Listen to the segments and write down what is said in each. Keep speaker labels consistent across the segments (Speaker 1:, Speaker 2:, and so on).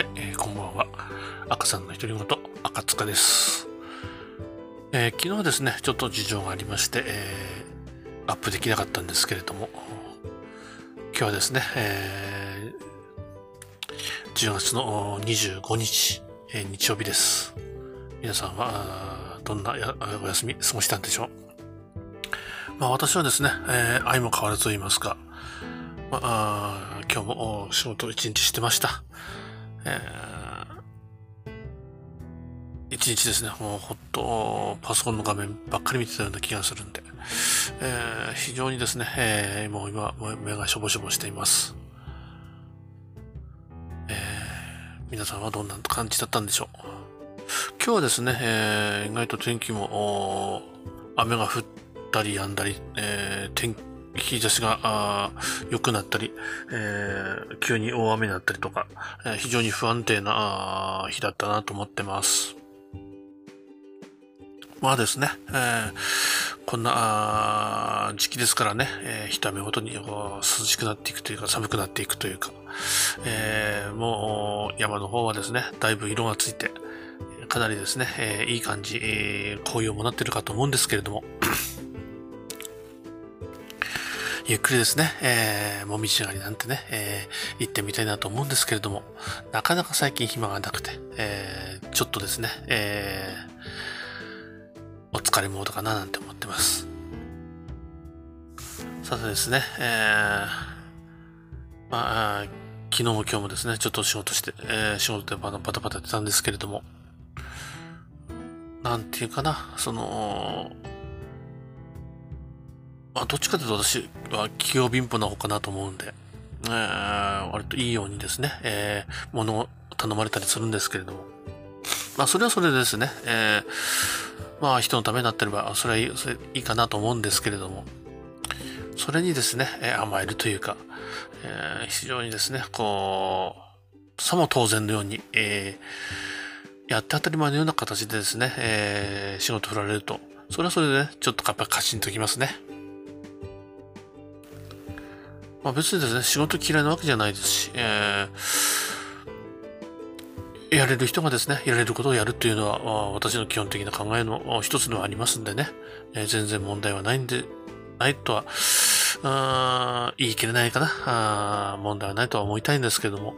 Speaker 1: はい、えー、こんばんは。赤さんの独り言、赤塚です。えー、昨日ですね、ちょっと事情がありまして、えー、アップできなかったんですけれども、今日はですね、えー、10月の25日、え、日曜日です。皆さんは、どんなお休み過ごしたんでしょう？まあ私はですね、えー、愛も変わらずと言いますか、まあ、今日も仕事一日してました。えー、一日ですね、もうほっとパソコンの画面ばっかり見てたような気がするんで、えー、非常にですね、えー、もう今、目がしょぼしょぼしています。え、皆さんはどんな感じだったんでしょう。今日はですね、えー、意外と天気も、雨が降ったり止んだり、えー、天日差しが良くなったり、えー、急に大雨になったりとか、えー、非常に不安定な日だったなと思ってます。まあですね、えー、こんな時期ですからね、えー、一雨ごとに涼しくなっていくというか寒くなっていくというか、えー、もう山の方はですね、だいぶ色がついて、かなりですね、えー、いい感じ、えー、紅葉もなってるかと思うんですけれども、ゆっくりですね、えー、もみじ狩りなんてね、えー、行ってみたいなと思うんですけれども、なかなか最近暇がなくて、えー、ちょっとですね、えー、お疲れモードかななんて思ってます。さてですね、えー、まあ、昨日も今日もですね、ちょっと仕事して、えー、仕事でバタバタバタやってたんですけれども、なんていうかな、その、まあ、どっちかというと私は器用貧乏な方かなと思うんで、えー、割といいようにですね、えー、物を頼まれたりするんですけれども。まあ、それはそれでですね、えー、まあ、人のためになってれば、それはいいそれいいかなと思うんですけれども、それにですね、えー、甘えるというか、えー、非常にですね、こう、さも当然のように、えー、やって当たり前のような形でですね、えー、仕事振られると、それはそれでね、ちょっとやっぱカチンときますね。まあ、別にですね、仕事嫌いなわけじゃないですし、えー、やれる人がですね、やれることをやるっていうのは、私の基本的な考えの一つではありますんでね、えー、全然問題はないんで、ないとは、あ言い切れないかなあ。問題はないとは思いたいんですけども。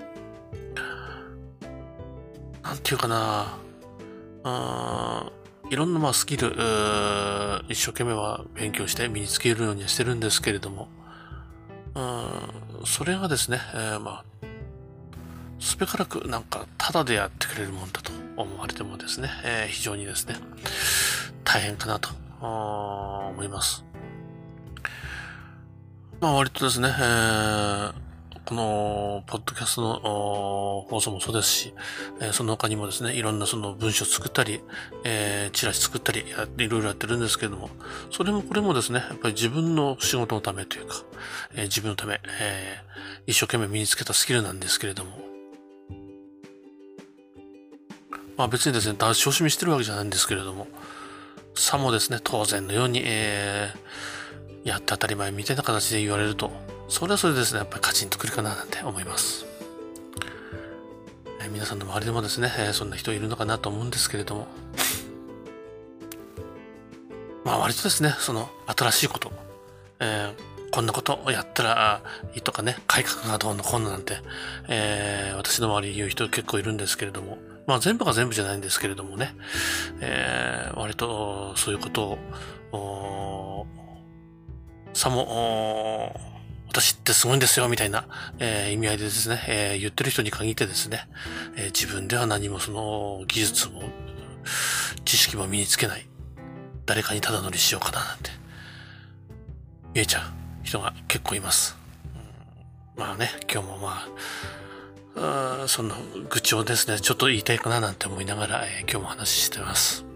Speaker 1: なんていうかな。あいろんなまあスキル、一生懸命は勉強して身につけるようにはしてるんですけれども、うん、それがですね、えー、まあ、すべからくなんかただでやってくれるもんだと思われてもですね、えー、非常にですね、大変かなと思います。まあ割とですね、えー、この、ポッドキャストの放送もそうですし、えー、その他にもですね、いろんなその文章作ったり、えー、チラシ作ったりや、いろいろやってるんですけれども、それもこれもですね、やっぱり自分の仕事のためというか、えー、自分のため、えー、一生懸命身につけたスキルなんですけれども、まあ別にですね、出し惜しみしてるわけじゃないんですけれども、さもですね、当然のように、えー、やって当たり前みたいな形で言われると、それはそれですね、やっぱりカチンとくるかななんて思います。えー、皆さんの周りでもですね、えー、そんな人いるのかなと思うんですけれども、まあ割とですね、その新しいこと、えー、こんなことをやったらいいとかね、改革がどうのこうのなんて、え、私の周りに言う人結構いるんですけれども、まあ全部が全部じゃないんですけれどもね、え、割とそういうことを、さも、私ってすごいんですよ、みたいな、えー、意味合いでですね、えー、言ってる人に限ってですね、えー、自分では何もその技術も、知識も身につけない。誰かにただ乗りしようかな、なんて、見えちゃう人が結構います。まあね、今日もまあ、あその愚痴をですね、ちょっと言いたいかななんて思いながら、えー、今日も話してます。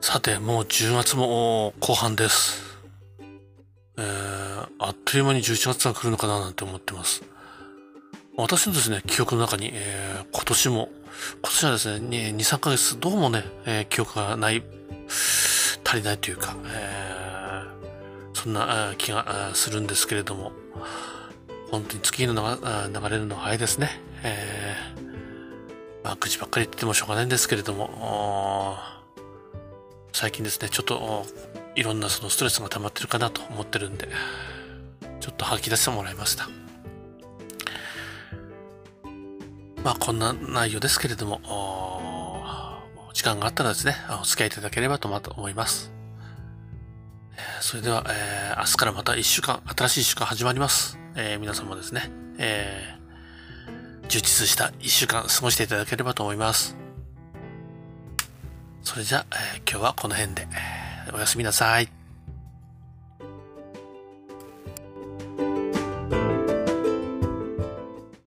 Speaker 1: さて、もう10月も後半です。あっという間に11月が来るのかななんて思ってます。私のですね、記憶の中に、えー、今年も、今年はですね、2、3ヶ月、どうもね、えー、記憶がない、足りないというか、えー、そんな気がするんですけれども、本当に月の流れるのは早いですね。えー、まあ、口ばっかり言っててもしょうがないんですけれども、最近ですね、ちょっといろんなそのストレスが溜まってるかなと思ってるんで、吐き出してもらいました。まあこんな内容ですけれども、時間があったらですね、お付き合いいただければと思います。それでは、えー、明日からまた一週間、新しい一週間始まります。えー、皆さんもですね、えー、充実した一週間過ごしていただければと思います。それじゃあ、え、今日はこの辺で、おやすみなさい。